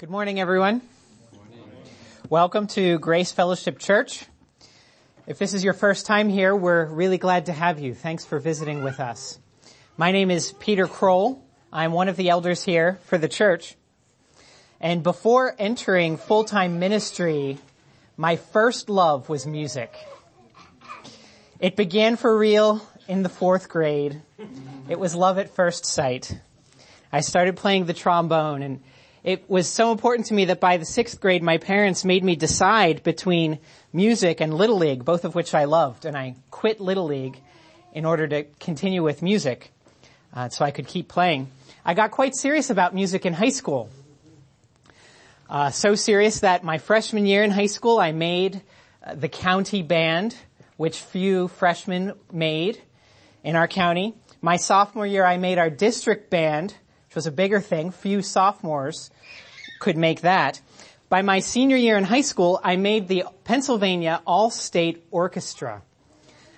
Good morning, everyone. Welcome to Grace Fellowship Church. If this is your first time here, we're really glad to have you. Thanks for visiting with us. My name is Peter Kroll. I'm one of the elders here for the church. And before entering full-time ministry, my first love was music. It began for real in the fourth grade. It was love at first sight. I started playing the trombone and it was so important to me that by the sixth grade, my parents made me decide between music and Little League, both of which I loved, and I quit Little League in order to continue with music, uh, so I could keep playing. I got quite serious about music in high school. Uh, so serious that my freshman year in high school, I made uh, the county band, which few freshmen made in our county. My sophomore year, I made our district band, which was a bigger thing. Few sophomores could make that. By my senior year in high school, I made the Pennsylvania All-State Orchestra.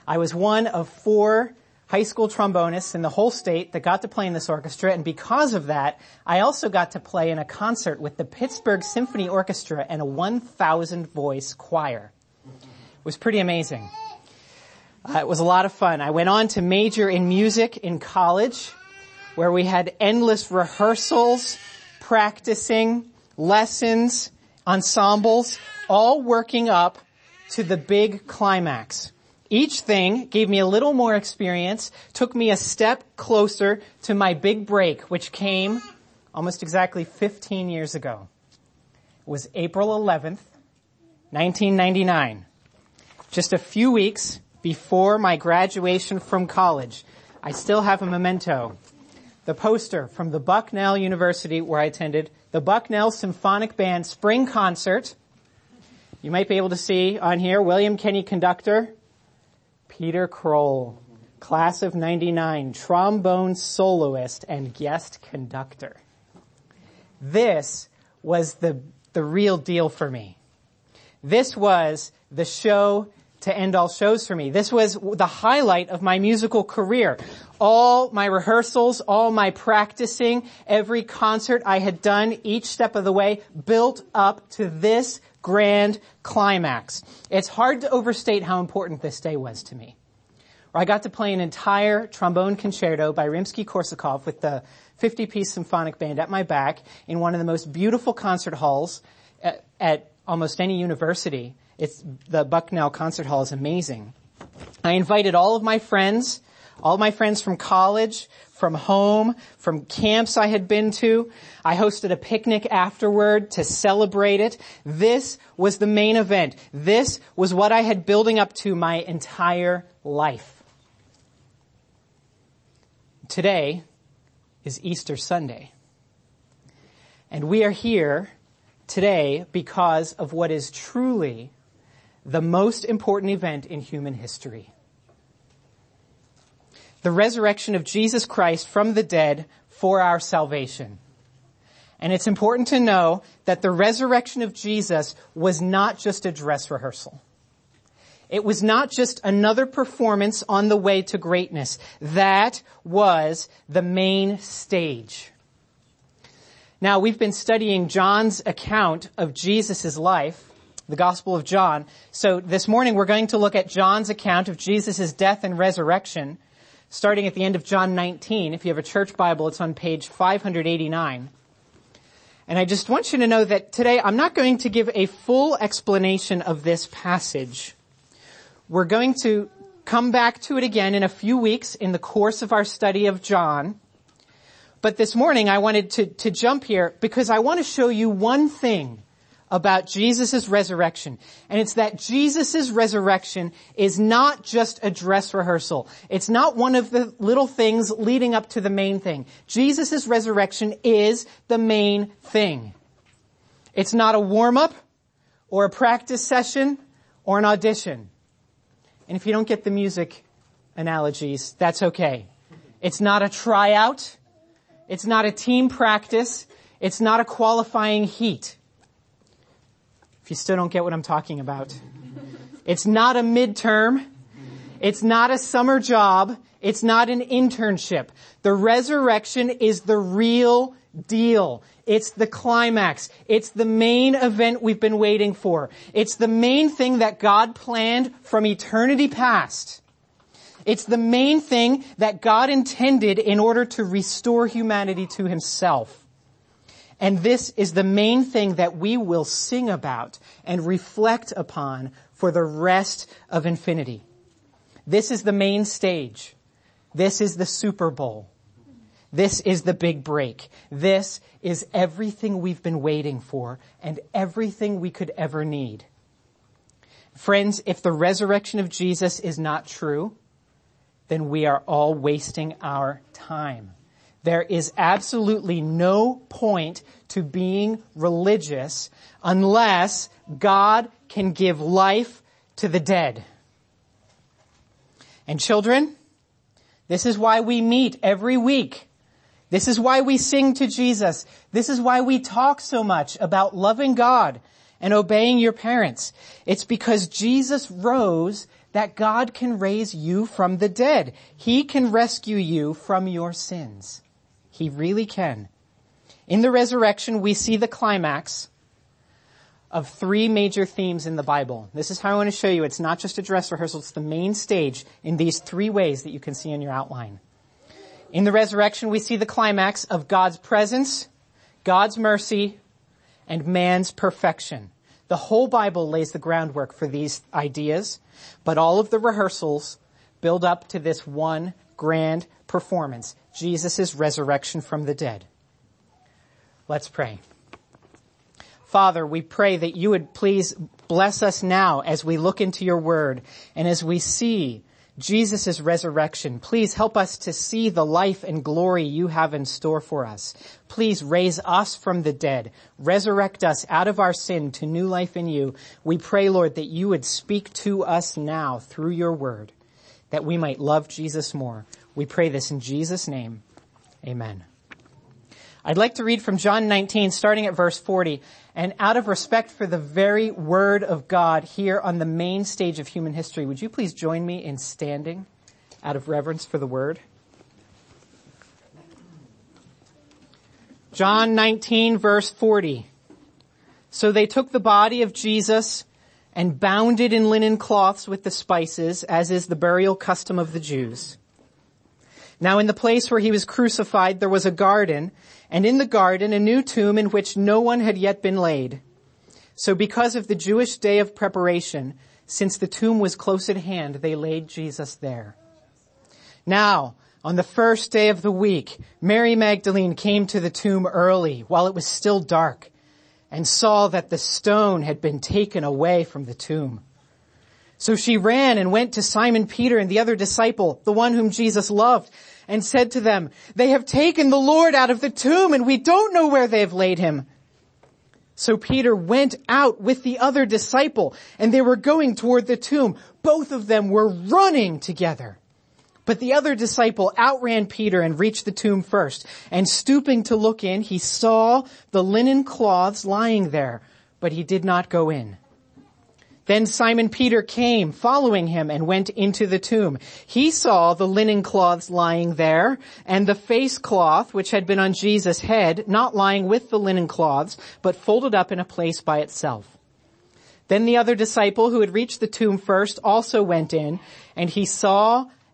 I was one of four high school trombonists in the whole state that got to play in this orchestra, and because of that, I also got to play in a concert with the Pittsburgh Symphony Orchestra and a 1,000 voice choir. It was pretty amazing. Uh, it was a lot of fun. I went on to major in music in college where we had endless rehearsals, practicing, lessons, ensembles, all working up to the big climax. Each thing gave me a little more experience, took me a step closer to my big break, which came almost exactly 15 years ago. It was April 11th, 1999. Just a few weeks before my graduation from college. I still have a memento the poster from the Bucknell University where I attended, the Bucknell Symphonic Band Spring Concert. You might be able to see on here, William Kenny conductor, Peter Kroll, class of 99, trombone soloist and guest conductor. This was the, the real deal for me. This was the show to end all shows for me. This was the highlight of my musical career. All my rehearsals, all my practicing, every concert I had done each step of the way built up to this grand climax. It's hard to overstate how important this day was to me. I got to play an entire trombone concerto by Rimsky-Korsakov with the 50-piece symphonic band at my back in one of the most beautiful concert halls at, at almost any university it's, the Bucknell Concert Hall is amazing. I invited all of my friends, all my friends from college, from home, from camps I had been to. I hosted a picnic afterward to celebrate it. This was the main event. This was what I had building up to my entire life. Today is Easter Sunday. And we are here today because of what is truly the most important event in human history. The resurrection of Jesus Christ from the dead for our salvation. And it's important to know that the resurrection of Jesus was not just a dress rehearsal. It was not just another performance on the way to greatness. That was the main stage. Now we've been studying John's account of Jesus' life the Gospel of John. So this morning we're going to look at John's account of Jesus' death and resurrection, starting at the end of John 19. If you have a church Bible, it's on page 589. And I just want you to know that today I'm not going to give a full explanation of this passage. We're going to come back to it again in a few weeks in the course of our study of John. But this morning I wanted to, to jump here because I want to show you one thing about Jesus' resurrection. And it's that Jesus' resurrection is not just a dress rehearsal. It's not one of the little things leading up to the main thing. Jesus' resurrection is the main thing. It's not a warm-up or a practice session or an audition. And if you don't get the music analogies, that's okay. It's not a tryout. It's not a team practice. It's not a qualifying heat you still don't get what I'm talking about. It's not a midterm. It's not a summer job. It's not an internship. The resurrection is the real deal. It's the climax. It's the main event we've been waiting for. It's the main thing that God planned from eternity past. It's the main thing that God intended in order to restore humanity to himself. And this is the main thing that we will sing about and reflect upon for the rest of infinity. This is the main stage. This is the Super Bowl. This is the big break. This is everything we've been waiting for and everything we could ever need. Friends, if the resurrection of Jesus is not true, then we are all wasting our time. There is absolutely no point to being religious unless God can give life to the dead. And children, this is why we meet every week. This is why we sing to Jesus. This is why we talk so much about loving God and obeying your parents. It's because Jesus rose that God can raise you from the dead. He can rescue you from your sins. He really can. In the resurrection, we see the climax of three major themes in the Bible. This is how I want to show you. It's not just a dress rehearsal, it's the main stage in these three ways that you can see in your outline. In the resurrection, we see the climax of God's presence, God's mercy, and man's perfection. The whole Bible lays the groundwork for these ideas, but all of the rehearsals build up to this one grand performance, Jesus' resurrection from the dead. Let's pray. Father, we pray that you would please bless us now as we look into your word and as we see Jesus' resurrection. Please help us to see the life and glory you have in store for us. Please raise us from the dead. Resurrect us out of our sin to new life in you. We pray, Lord, that you would speak to us now through your word, that we might love Jesus more. We pray this in Jesus' name. Amen. I'd like to read from John 19, starting at verse 40. And out of respect for the very word of God here on the main stage of human history, would you please join me in standing out of reverence for the word? John 19 verse 40. So they took the body of Jesus and bound it in linen cloths with the spices, as is the burial custom of the Jews. Now in the place where he was crucified there was a garden, and in the garden a new tomb in which no one had yet been laid. So because of the Jewish day of preparation, since the tomb was close at hand, they laid Jesus there. Now, on the first day of the week, Mary Magdalene came to the tomb early while it was still dark and saw that the stone had been taken away from the tomb. So she ran and went to Simon Peter and the other disciple, the one whom Jesus loved, and said to them, they have taken the Lord out of the tomb and we don't know where they have laid him. So Peter went out with the other disciple and they were going toward the tomb. Both of them were running together. But the other disciple outran Peter and reached the tomb first. And stooping to look in, he saw the linen cloths lying there, but he did not go in. Then Simon Peter came following him and went into the tomb. He saw the linen cloths lying there and the face cloth which had been on Jesus' head not lying with the linen cloths but folded up in a place by itself. Then the other disciple who had reached the tomb first also went in and he saw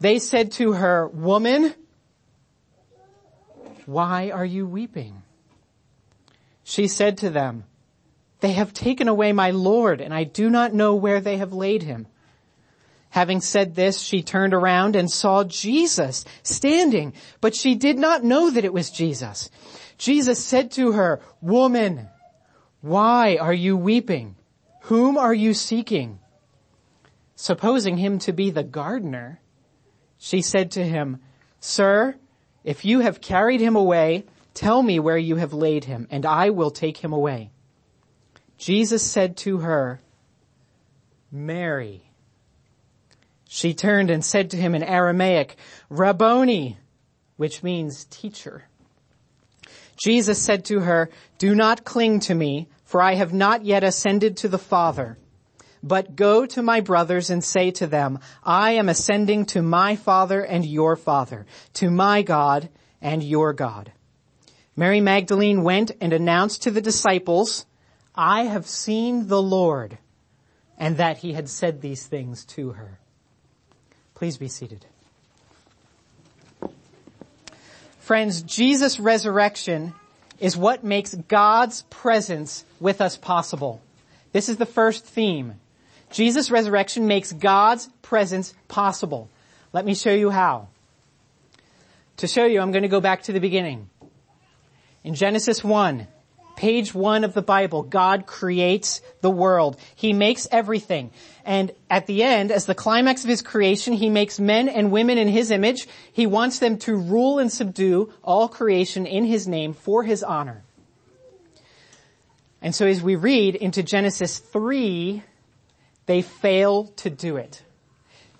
They said to her, woman, why are you weeping? She said to them, they have taken away my Lord, and I do not know where they have laid him. Having said this, she turned around and saw Jesus standing, but she did not know that it was Jesus. Jesus said to her, woman, why are you weeping? Whom are you seeking? Supposing him to be the gardener, she said to him, sir, if you have carried him away, tell me where you have laid him and I will take him away. Jesus said to her, Mary. She turned and said to him in Aramaic, Rabboni, which means teacher. Jesus said to her, do not cling to me, for I have not yet ascended to the Father. But go to my brothers and say to them, I am ascending to my Father and your Father, to my God and your God. Mary Magdalene went and announced to the disciples, I have seen the Lord, and that he had said these things to her. Please be seated. Friends, Jesus' resurrection is what makes God's presence with us possible. This is the first theme. Jesus' resurrection makes God's presence possible. Let me show you how. To show you, I'm going to go back to the beginning. In Genesis 1, page 1 of the Bible, God creates the world. He makes everything. And at the end, as the climax of his creation, he makes men and women in his image. He wants them to rule and subdue all creation in his name for his honor. And so as we read into Genesis 3, they fail to do it.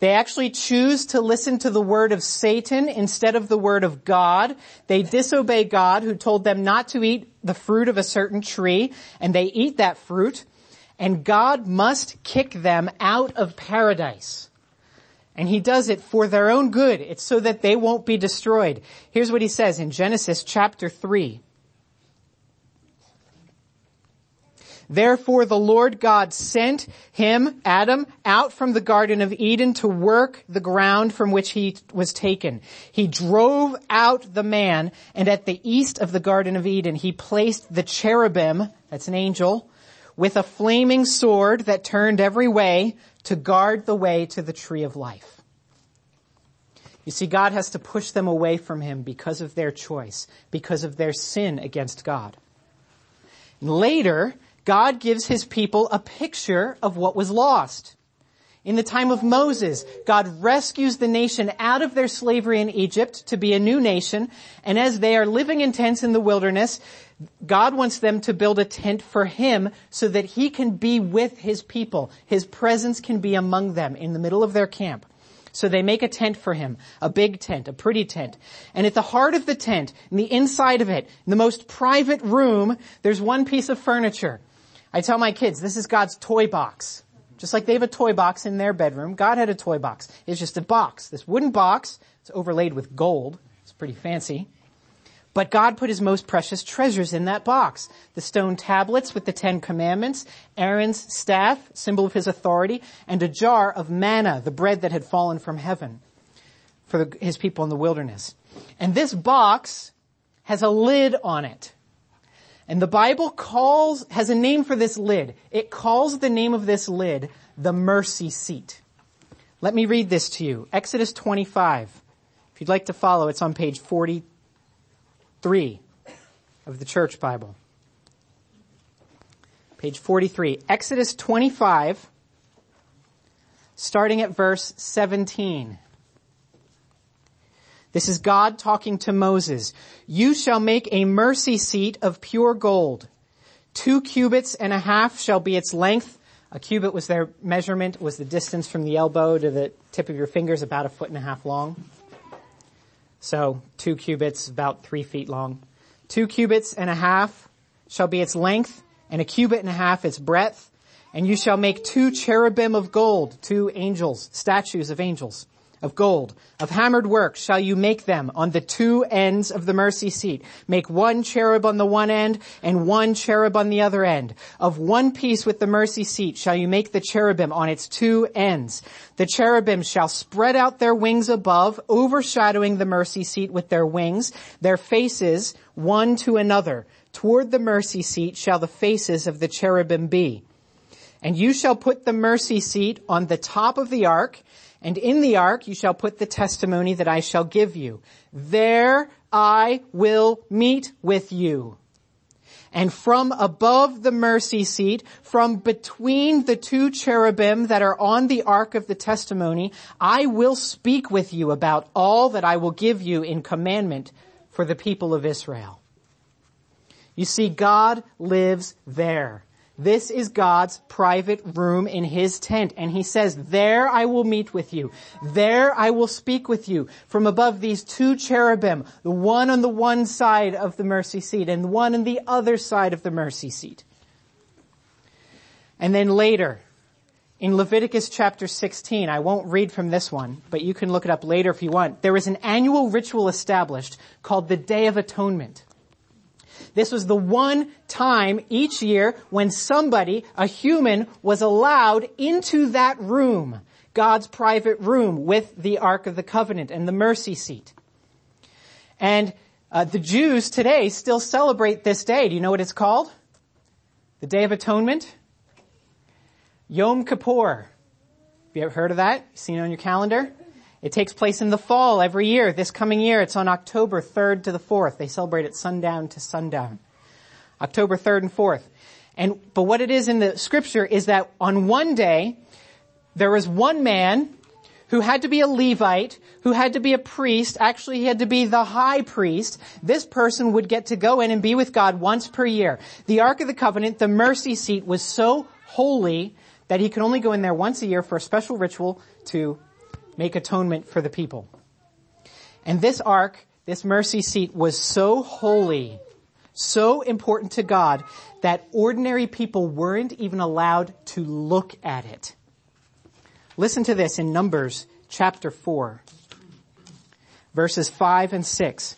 They actually choose to listen to the word of Satan instead of the word of God. They disobey God who told them not to eat the fruit of a certain tree and they eat that fruit and God must kick them out of paradise. And he does it for their own good. It's so that they won't be destroyed. Here's what he says in Genesis chapter 3. Therefore the Lord God sent him, Adam, out from the Garden of Eden to work the ground from which he was taken. He drove out the man and at the east of the Garden of Eden he placed the cherubim, that's an angel, with a flaming sword that turned every way to guard the way to the tree of life. You see, God has to push them away from him because of their choice, because of their sin against God. Later, God gives his people a picture of what was lost. In the time of Moses, God rescues the nation out of their slavery in Egypt to be a new nation, and as they are living in tents in the wilderness, God wants them to build a tent for Him so that He can be with His people. His presence can be among them in the middle of their camp. So they make a tent for him, a big tent, a pretty tent. And at the heart of the tent, in the inside of it, in the most private room, there's one piece of furniture. I tell my kids, this is God's toy box. Just like they have a toy box in their bedroom, God had a toy box. It's just a box. This wooden box, it's overlaid with gold. It's pretty fancy. But God put his most precious treasures in that box. The stone tablets with the Ten Commandments, Aaron's staff, symbol of his authority, and a jar of manna, the bread that had fallen from heaven for the, his people in the wilderness. And this box has a lid on it. And the Bible calls, has a name for this lid. It calls the name of this lid the mercy seat. Let me read this to you. Exodus 25. If you'd like to follow, it's on page 43 of the church Bible. Page 43. Exodus 25, starting at verse 17. This is God talking to Moses. You shall make a mercy seat of pure gold. Two cubits and a half shall be its length. A cubit was their measurement, was the distance from the elbow to the tip of your fingers, about a foot and a half long. So two cubits, about three feet long. Two cubits and a half shall be its length, and a cubit and a half its breadth. And you shall make two cherubim of gold, two angels, statues of angels of gold, of hammered work shall you make them on the two ends of the mercy seat. Make one cherub on the one end and one cherub on the other end. Of one piece with the mercy seat shall you make the cherubim on its two ends. The cherubim shall spread out their wings above, overshadowing the mercy seat with their wings, their faces one to another. Toward the mercy seat shall the faces of the cherubim be. And you shall put the mercy seat on the top of the ark, and in the ark you shall put the testimony that I shall give you. There I will meet with you. And from above the mercy seat, from between the two cherubim that are on the ark of the testimony, I will speak with you about all that I will give you in commandment for the people of Israel. You see, God lives there. This is God's private room in His tent. And He says, there I will meet with you. There I will speak with you from above these two cherubim, the one on the one side of the mercy seat and the one on the other side of the mercy seat. And then later, in Leviticus chapter 16, I won't read from this one, but you can look it up later if you want. There is an annual ritual established called the Day of Atonement. This was the one time each year when somebody, a human, was allowed into that room, God's private room with the Ark of the Covenant and the mercy seat. And uh, the Jews today still celebrate this day. Do you know what it's called? The Day of Atonement? Yom Kippur. Have you ever heard of that? Seen it on your calendar? It takes place in the fall every year. This coming year, it's on October 3rd to the 4th. They celebrate it sundown to sundown. October 3rd and 4th. And, but what it is in the scripture is that on one day, there was one man who had to be a Levite, who had to be a priest. Actually, he had to be the high priest. This person would get to go in and be with God once per year. The Ark of the Covenant, the mercy seat, was so holy that he could only go in there once a year for a special ritual to make atonement for the people. And this ark, this mercy seat was so holy, so important to God that ordinary people weren't even allowed to look at it. Listen to this in Numbers chapter 4, verses 5 and 6.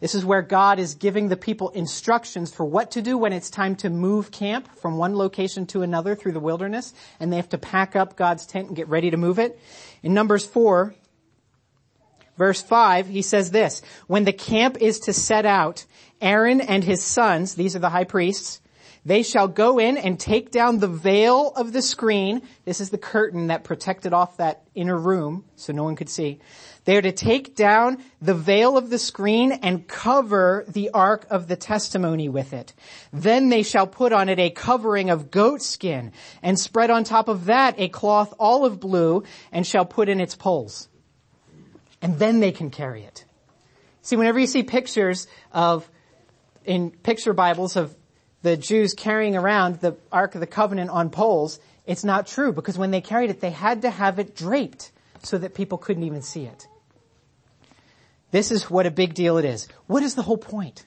This is where God is giving the people instructions for what to do when it's time to move camp from one location to another through the wilderness, and they have to pack up God's tent and get ready to move it. In Numbers 4, verse 5, he says this, when the camp is to set out, Aaron and his sons, these are the high priests, they shall go in and take down the veil of the screen. This is the curtain that protected off that inner room so no one could see. They are to take down the veil of the screen and cover the ark of the testimony with it. Then they shall put on it a covering of goat skin and spread on top of that a cloth olive blue and shall put in its poles. And then they can carry it. See, whenever you see pictures of, in picture Bibles of the Jews carrying around the Ark of the Covenant on poles, it's not true because when they carried it, they had to have it draped so that people couldn't even see it. This is what a big deal it is. What is the whole point?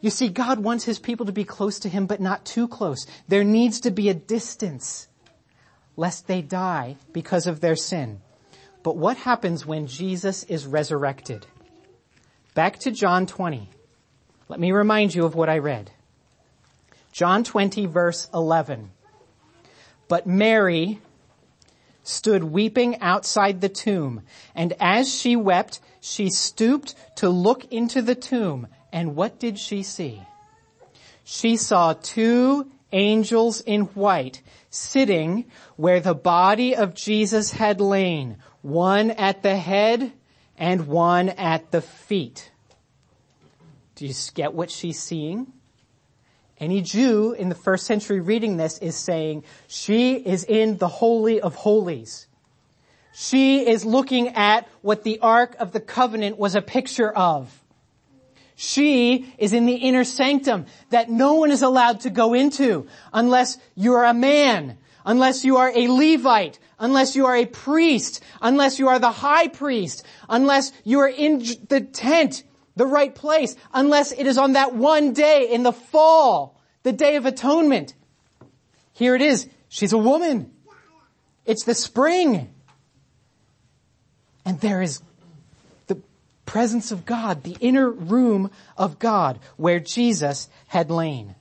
You see, God wants His people to be close to Him, but not too close. There needs to be a distance, lest they die because of their sin. But what happens when Jesus is resurrected? Back to John 20. Let me remind you of what I read. John 20 verse 11. But Mary stood weeping outside the tomb, and as she wept, she stooped to look into the tomb, and what did she see? She saw two angels in white sitting where the body of Jesus had lain, one at the head and one at the feet. Do you get what she's seeing? Any Jew in the first century reading this is saying, she is in the Holy of Holies. She is looking at what the Ark of the Covenant was a picture of. She is in the inner sanctum that no one is allowed to go into unless you are a man, unless you are a Levite, unless you are a priest, unless you are the high priest, unless you are in the tent, the right place, unless it is on that one day in the fall, the day of atonement. Here it is. She's a woman. It's the spring. And there is the presence of God, the inner room of God where Jesus had lain.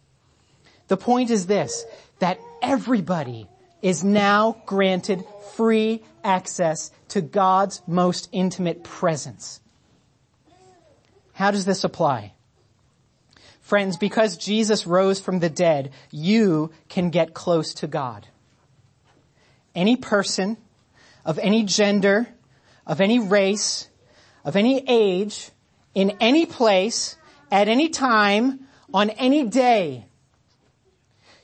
The point is this, that everybody is now granted free access to God's most intimate presence. How does this apply? Friends, because Jesus rose from the dead, you can get close to God. Any person of any gender, of any race, of any age, in any place, at any time, on any day.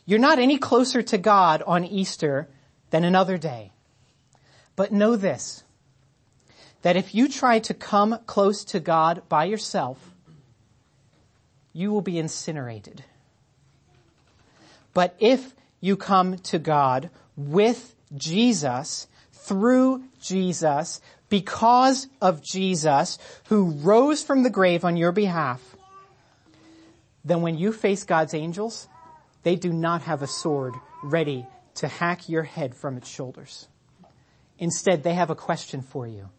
You're not any closer to God on Easter than another day. But know this, that if you try to come close to God by yourself, you will be incinerated. But if you come to God with Jesus, through Jesus, because of Jesus, who rose from the grave on your behalf, then when you face God's angels, they do not have a sword ready to hack your head from its shoulders. Instead, they have a question for you.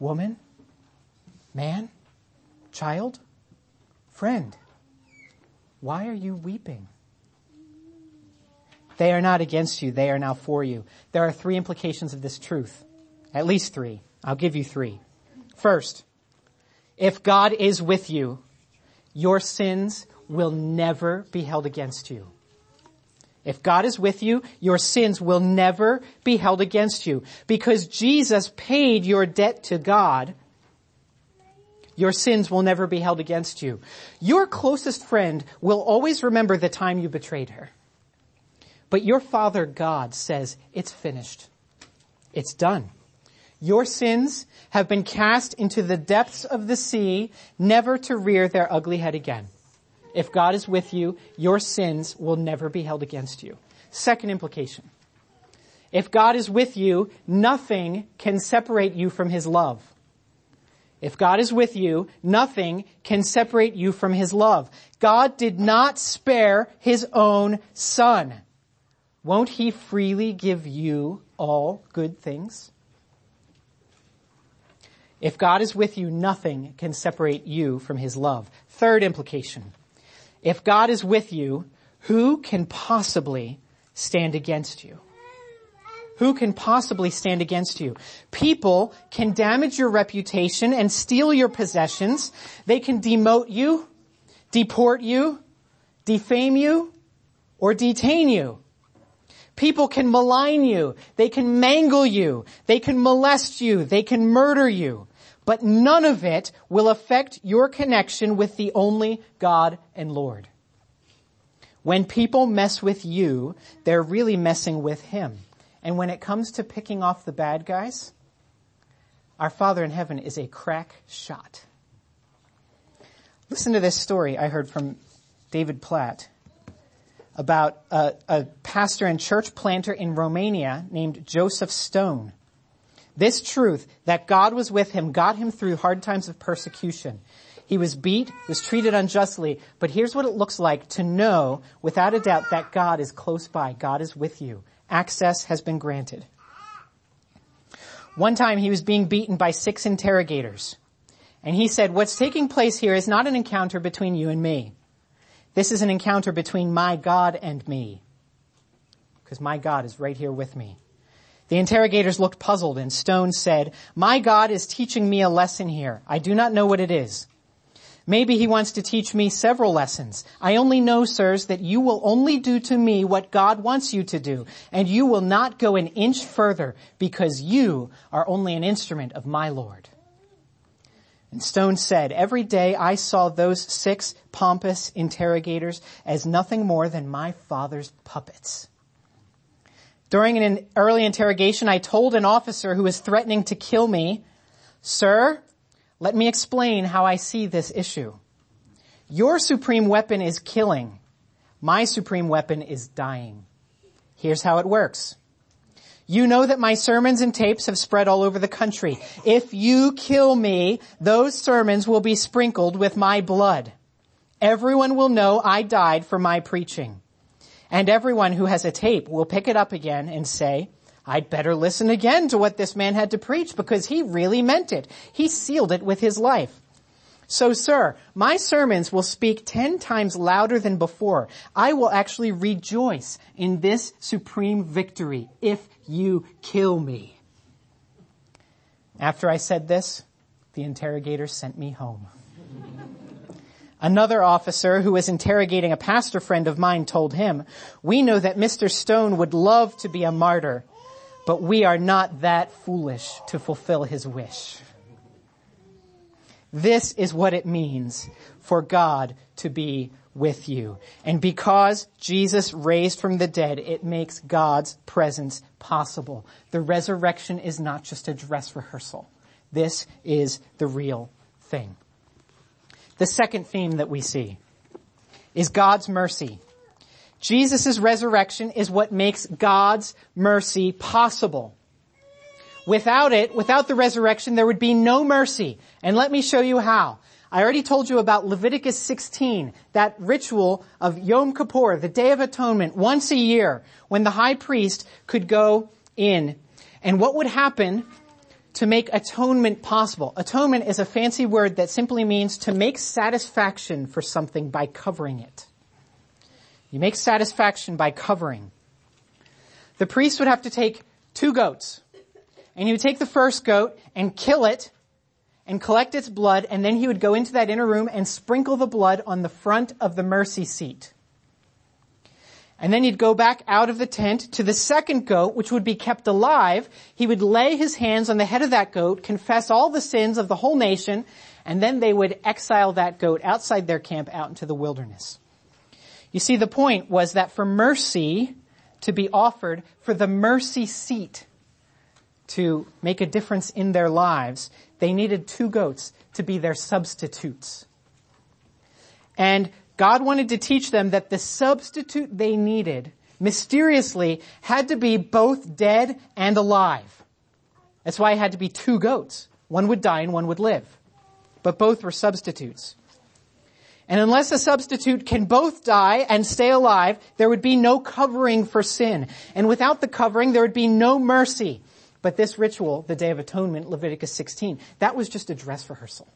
Woman? Man? Child? Friend? Why are you weeping? They are not against you. They are now for you. There are three implications of this truth. At least three. I'll give you three. First, if God is with you, your sins will never be held against you. If God is with you, your sins will never be held against you. Because Jesus paid your debt to God, your sins will never be held against you. Your closest friend will always remember the time you betrayed her. But your Father God says, it's finished. It's done. Your sins have been cast into the depths of the sea, never to rear their ugly head again. If God is with you, your sins will never be held against you. Second implication. If God is with you, nothing can separate you from His love. If God is with you, nothing can separate you from His love. God did not spare His own Son. Won't He freely give you all good things? If God is with you, nothing can separate you from His love. Third implication. If God is with you, who can possibly stand against you? Who can possibly stand against you? People can damage your reputation and steal your possessions. They can demote you, deport you, defame you, or detain you. People can malign you. They can mangle you. They can molest you. They can murder you. But none of it will affect your connection with the only God and Lord. When people mess with you, they're really messing with Him. And when it comes to picking off the bad guys, our Father in heaven is a crack shot. Listen to this story I heard from David Platt about a, a pastor and church planter in Romania named Josef Tson. This truth that God was with him got him through hard times of persecution. He was beat, was treated unjustly, but here's what it looks like to know without a doubt that God is close by. God is with you. Access has been granted. One time he was being beaten by six interrogators. And he said, what's taking place here is not an encounter between you and me. This is an encounter between my God and me. Because my God is right here with me. The interrogators looked puzzled and Tson said, my God is teaching me a lesson here. I do not know what it is. Maybe he wants to teach me several lessons. I only know, sirs, that you will only do to me what God wants you to do, and you will not go an inch further because you are only an instrument of my Lord. And Tson said, every day I saw those six pompous interrogators as nothing more than my father's puppets. During an early interrogation, I told an officer who was threatening to kill me, sir, let me explain how I see this issue. Your supreme weapon is killing. My supreme weapon is dying. Here's how it works. You know that my sermons and tapes have spread all over the country. If you kill me, those sermons will be sprinkled with my blood. Everyone will know I died for my preaching. And everyone who has a tape will pick it up again and say, I'd better listen again to what this man had to preach because he really meant it. He sealed it with his life. So sir, my sermons will speak ten times louder than before. I will actually rejoice in this supreme victory if you kill me. After I said this, the interrogator sent me home. Another officer who was interrogating a pastor friend of mine told him, we know that Mr. Tson would love to be a martyr, but we are not that foolish to fulfill his wish. This is what it means for God to be with you. And because Jesus raised from the dead, it makes God's presence possible. The resurrection is not just a dress rehearsal. This is the real thing. the second theme that we see is God's mercy. Jesus' resurrection is what makes God's mercy possible. Without it, without the resurrection, there would be no mercy. And let me show you how. I already told you about Leviticus 16, that ritual of Yom Kippur, the Day of Atonement, once a year, when the high priest could go in. And what would happen to make atonement possible? Atonement is a fancy word that simply means to make satisfaction for something by covering it. You make satisfaction by covering. The priest would have to take two goats, and he would take the first goat and kill it and collect its blood, and then he would go into that inner room and sprinkle the blood on the front of the mercy seat. And then he'd go back out of the tent to the second goat, which would be kept alive. He would lay his hands on the head of that goat, confess all the sins of the whole nation, and then they would exile that goat outside their camp out into the wilderness. You see, the point was that for mercy to be offered, for the mercy seat to make a difference in their lives, they needed two goats to be their substitutes. And God wanted to teach them that the substitute they needed mysteriously had to be both dead and alive. That's why it had to be two goats. One would die and one would live. But both were substitutes. And unless a substitute can both die and stay alive, there would be no covering for sin. And without the covering, there would be no mercy. But this ritual, the Day of Atonement, Leviticus 16, that was just a dress rehearsal.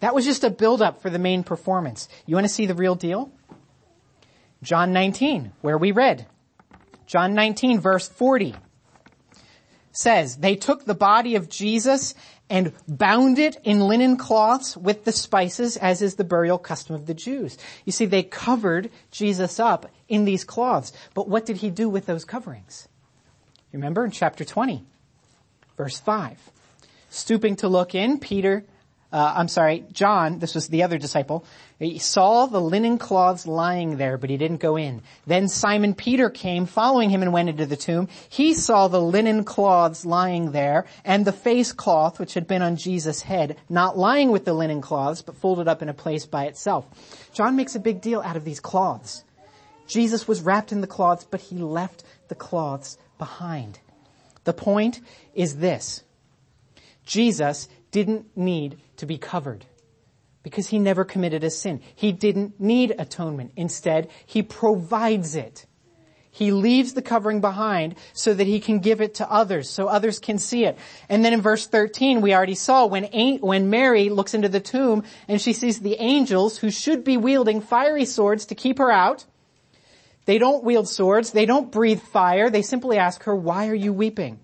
That was just a build-up for the main performance. You want to see the real deal? John 19, where we read. John 19 verse 40 says, they took the body of Jesus and bound it in linen cloths with the spices as is the burial custom of the Jews. You see, they covered Jesus up in these cloths. But what did he do with those coverings? Remember in chapter 20, verse 5. Stooping to look in, Peter, uh, I'm sorry, John, this was the other disciple, he saw the linen cloths lying there, but he didn't go in. Then Simon Peter came following him and went into the tomb. He saw the linen cloths lying there and the face cloth which had been on Jesus' head, not lying with the linen cloths, but folded up in a place by itself. John makes a big deal out of these cloths. Jesus was wrapped in the cloths, but he left the cloths behind. The point is this. Jesus didn't need to be covered because he never committed a sin. He didn't need atonement. Instead, he provides it. He leaves the covering behind so that he can give it to others, so others can see it. And then in verse 13, we already saw when, when Mary looks into the tomb and she sees the angels who should be wielding fiery swords to keep her out, they don't wield swords. They don't breathe fire. They simply ask her, why are you weeping?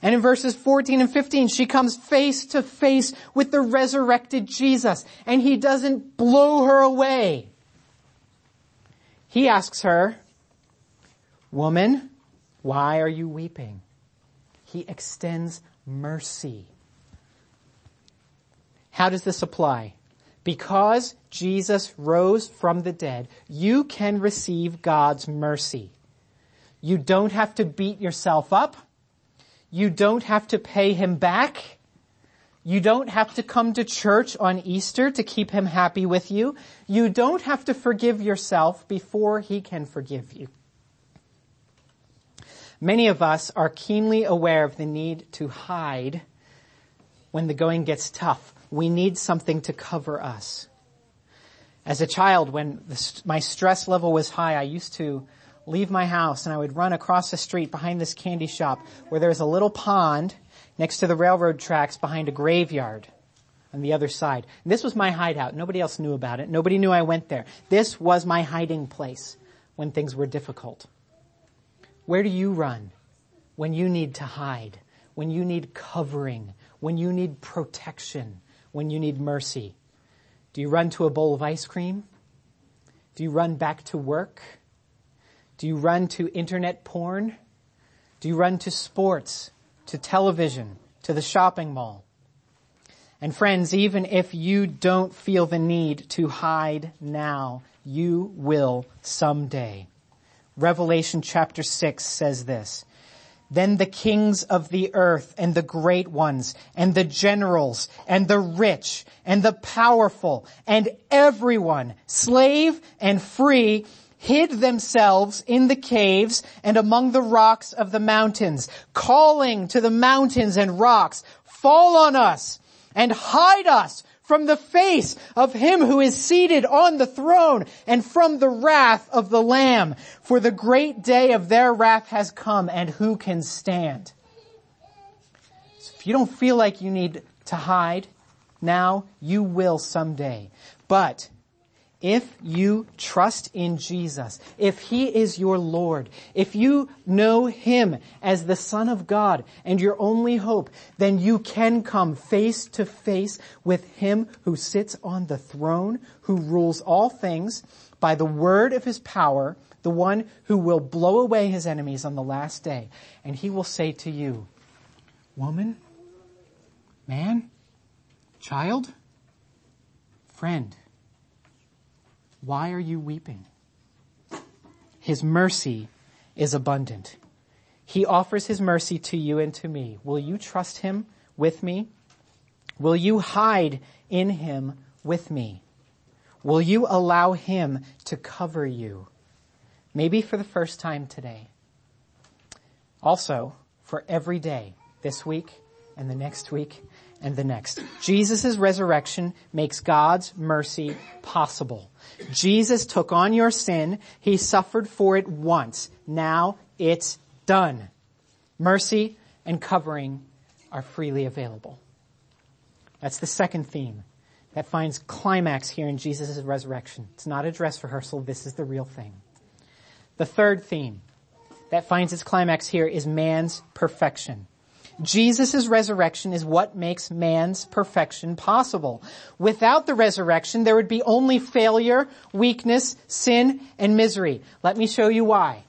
And in verses 14 and 15, she comes face to face with the resurrected Jesus and he doesn't blow her away. He asks her, woman, why are you weeping? He extends mercy. How does this apply? Because Jesus rose from the dead, you can receive God's mercy. You don't have to beat yourself up. You don't have to pay him back. You don't have to come to church on Easter to keep him happy with you. You don't have to forgive yourself before he can forgive you. Many of us are keenly aware of the need to hide when the going gets tough we need something to cover us. As a child, when the, my stress level was high, I used to leave my house and I would run across the street behind this candy shop where there's a little pond next to the railroad tracks behind a graveyard on the other side. And this was my hideout. Nobody else knew about it. Nobody knew I went there. This was my hiding place when things were difficult. Where do you run when you need to hide? When you need covering? When you need protection? When you need mercy? Do you run to a bowl of ice cream? Do you run back to work? Do you run to internet porn? Do you run to sports, to television, to the shopping mall? And friends, even if you don't feel the need to hide now, you will someday. Revelation chapter 6 says this, Then the kings of the earth and the great ones and the generals and the rich and the powerful and everyone, slave and free, hid themselves in the caves and among the rocks of the mountains, calling to the mountains and rocks, fall on us and hide us from the face of him who is seated on the throne and from the wrath of the lamb. For the great day of their wrath has come and who can stand? So if you don't feel like you need to hide now, you will someday. But if you trust in Jesus, if He is your Lord, if you know Him as the Son of God and your only hope, then you can come face to face with Him who sits on the throne, who rules all things by the word of His power, the one who will blow away His enemies on the last day. And He will say to you, woman, man, child, friend, why are you weeping? His mercy is abundant. He offers his mercy to you and to me. Will you trust him with me? Will you hide in him with me? Will you allow him to cover you? Maybe for the first time today. Also, for every day this week and the next week and the next. Jesus' resurrection makes God's mercy possible. Jesus took on your sin. He suffered for it once. Now it's done. Mercy and covering are freely available. That's the second theme that finds climax here in Jesus' resurrection. It's not a dress rehearsal. This is the real thing. The third theme that finds its climax here is man's perfection. Jesus' resurrection is what makes man's perfection possible. Without the resurrection, there would be only failure, weakness, sin, and misery. Let me show you why.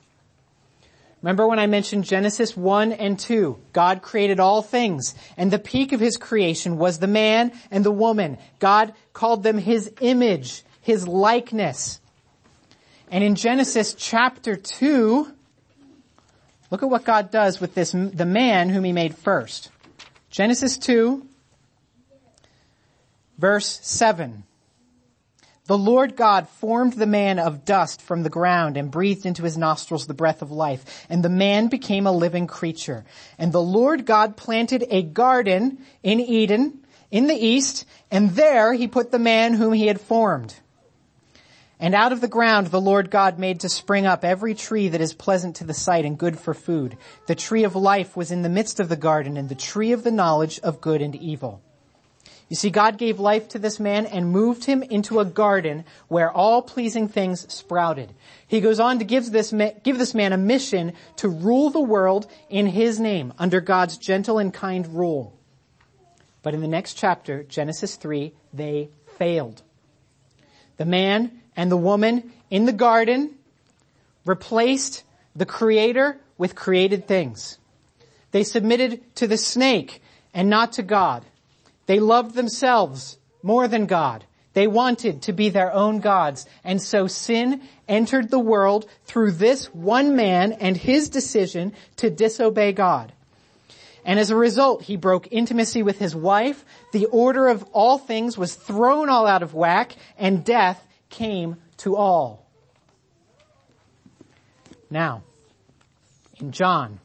Remember when I mentioned Genesis 1 and 2? God created all things, and the peak of his creation was the man and the woman. God called them his image, his likeness. And in Genesis chapter 2, Look at what God does with this, the man whom he made first. Genesis 2, verse 7. The Lord God formed the man of dust from the ground and breathed into his nostrils the breath of life, and the man became a living creature. And the Lord God planted a garden in Eden in the east, and there he put the man whom he had formed. And out of the ground the Lord God made to spring up every tree that is pleasant to the sight and good for food. The tree of life was in the midst of the garden and the tree of the knowledge of good and evil. You see, God gave life to this man and moved him into a garden where all pleasing things sprouted. He goes on to give this, give this man a mission to rule the world in his name under God's gentle and kind rule. But in the next chapter, Genesis 3, they failed. The man and the woman in the garden replaced the creator with created things. They submitted to the snake and not to God. They loved themselves more than God. They wanted to be their own gods. And so sin entered the world through this one man and his decision to disobey God. And as a result, he broke intimacy with his wife. The order of all things was thrown all out of whack and death came to all. Now, in John,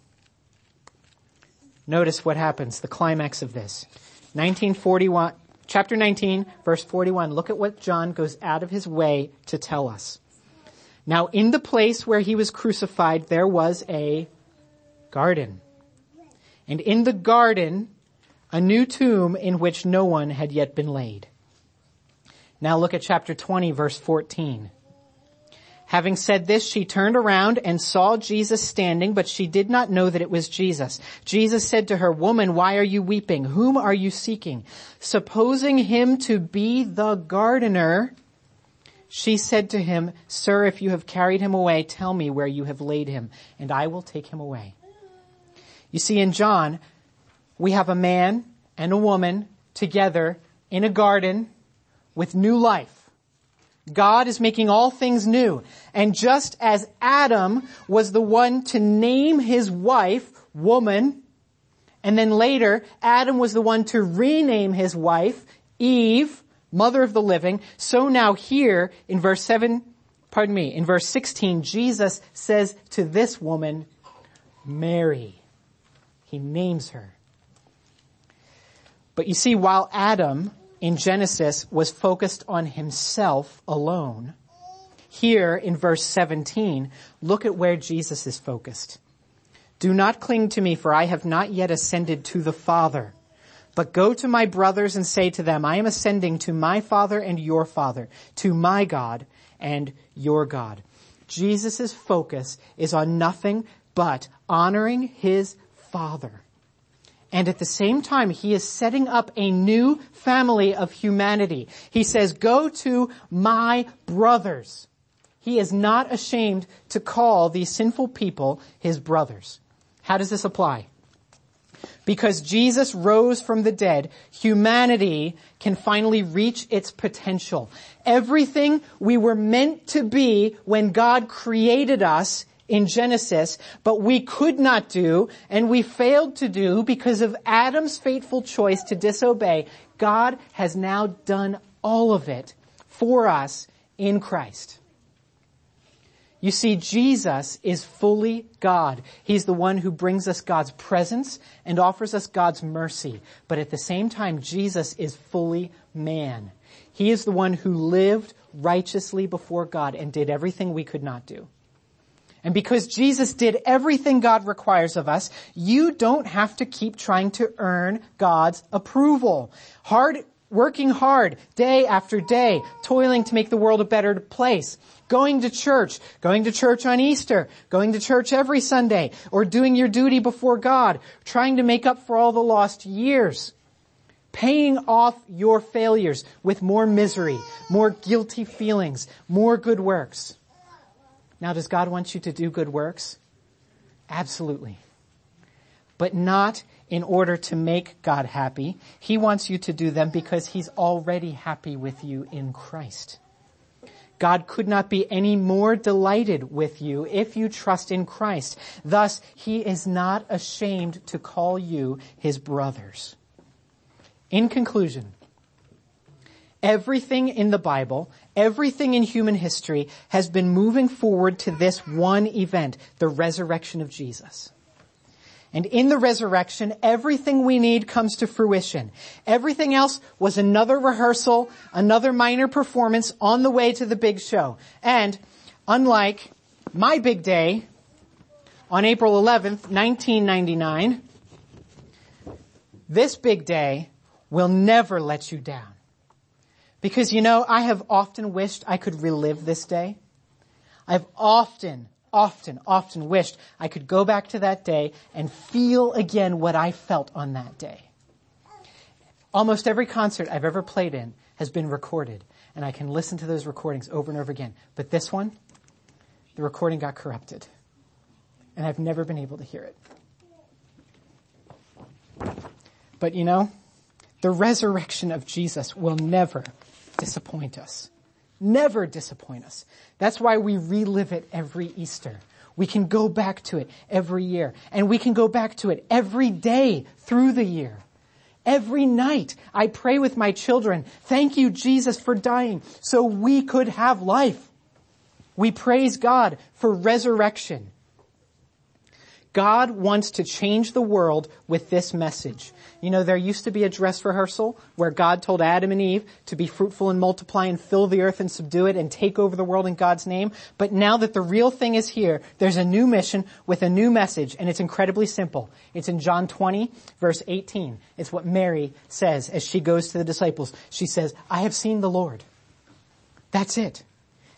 notice what happens, the climax of this. 1941, chapter 19, verse 41. Look at what John goes out of his way to tell us. Now in the place where he was crucified, there was a garden. And in the garden, a new tomb in which no one had yet been laid. Now look at chapter 20 verse 14. Having said this, she turned around and saw Jesus standing, but she did not know that it was Jesus. Jesus said to her, woman, why are you weeping? Whom are you seeking? Supposing him to be the gardener, she said to him, sir, if you have carried him away, tell me where you have laid him, and I will take him away. You see, in John, we have a man and a woman together in a garden with new life. God is making all things new. And just as Adam was the one to name his wife woman. And then later, Adam was the one to rename his wife, Eve, mother of the living. So now here in verse 7, pardon me, in verse 16, Jesus says to this woman, Mary. He names her. But you see, while Adam in Genesis was focused on himself alone, here in verse 17, look at where Jesus is focused. Do not cling to me for I have not yet ascended to the Father. But go to my brothers and say to them, I am ascending to my Father and your Father, to my God and your God. Jesus' focus is on nothing but honoring his Father. And at the same time, he is setting up a new family of humanity. He says, go to my brothers. He is not ashamed to call these sinful people his brothers. How does this apply? Because Jesus rose from the dead, humanity can finally reach its potential. Everything we were meant to be when God created us in Genesis, but we could not do and we failed to do because of Adam's fateful choice to disobey, God has now done all of it for us in Christ. You see, Jesus is fully God. He's the one who brings us God's presence and offers us God's mercy. But at the same time, Jesus is fully man. He is the one who lived righteously before God and did everything we could not do. And because Jesus did everything God requires of us, you don't have to keep trying to earn God's approval. Hard, working hard, day after day, toiling to make the world a better place going to church, going to church on Easter, going to church every Sunday, or doing your duty before God, trying to make up for all the lost years, paying off your failures with more misery, more guilty feelings, more good works. Now does God want you to do good works? Absolutely. But not in order to make God happy. He wants you to do them because He's already happy with you in Christ. God could not be any more delighted with you if you trust in Christ. Thus, He is not ashamed to call you His brothers. In conclusion, everything in the Bible, everything in human history has been moving forward to this one event, the resurrection of Jesus. And in the resurrection, everything we need comes to fruition. Everything else was another rehearsal, another minor performance on the way to the big show. And unlike my big day on April 11th, 1999, this big day will never let you down. Because you know, I have often wished I could relive this day. I've often often, often wished I could go back to that day and feel again what I felt on that day. Almost every concert I've ever played in has been recorded, and I can listen to those recordings over and over again. But this one, the recording got corrupted, and I've never been able to hear it. But you know, the resurrection of Jesus will never disappoint us never disappoint us. That's why we relive it every Easter. We can go back to it every year. And we can go back to it every day through the year. Every night I pray with my children, thank you Jesus for dying so we could have life. We praise God for resurrection. God wants to change the world with this message. You know, there used to be a dress rehearsal where God told Adam and Eve to be fruitful and multiply and fill the earth and subdue it and take over the world in God's name. But now that the real thing is here, there's a new mission with a new message and it's incredibly simple. It's in John 20 verse 18. It's what Mary says as she goes to the disciples. She says, I have seen the Lord. That's it.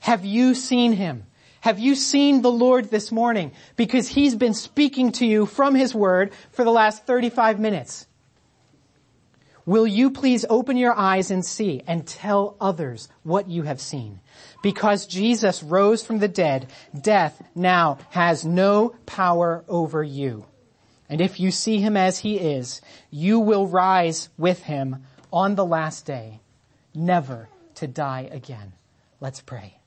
Have you seen him? Have you seen the Lord this morning? Because He's been speaking to you from His Word for the last 35 minutes. Will you please open your eyes and see and tell others what you have seen? Because Jesus rose from the dead, death now has no power over you. And if you see him as he is, you will rise with him on the last day, never to die again. Let's pray.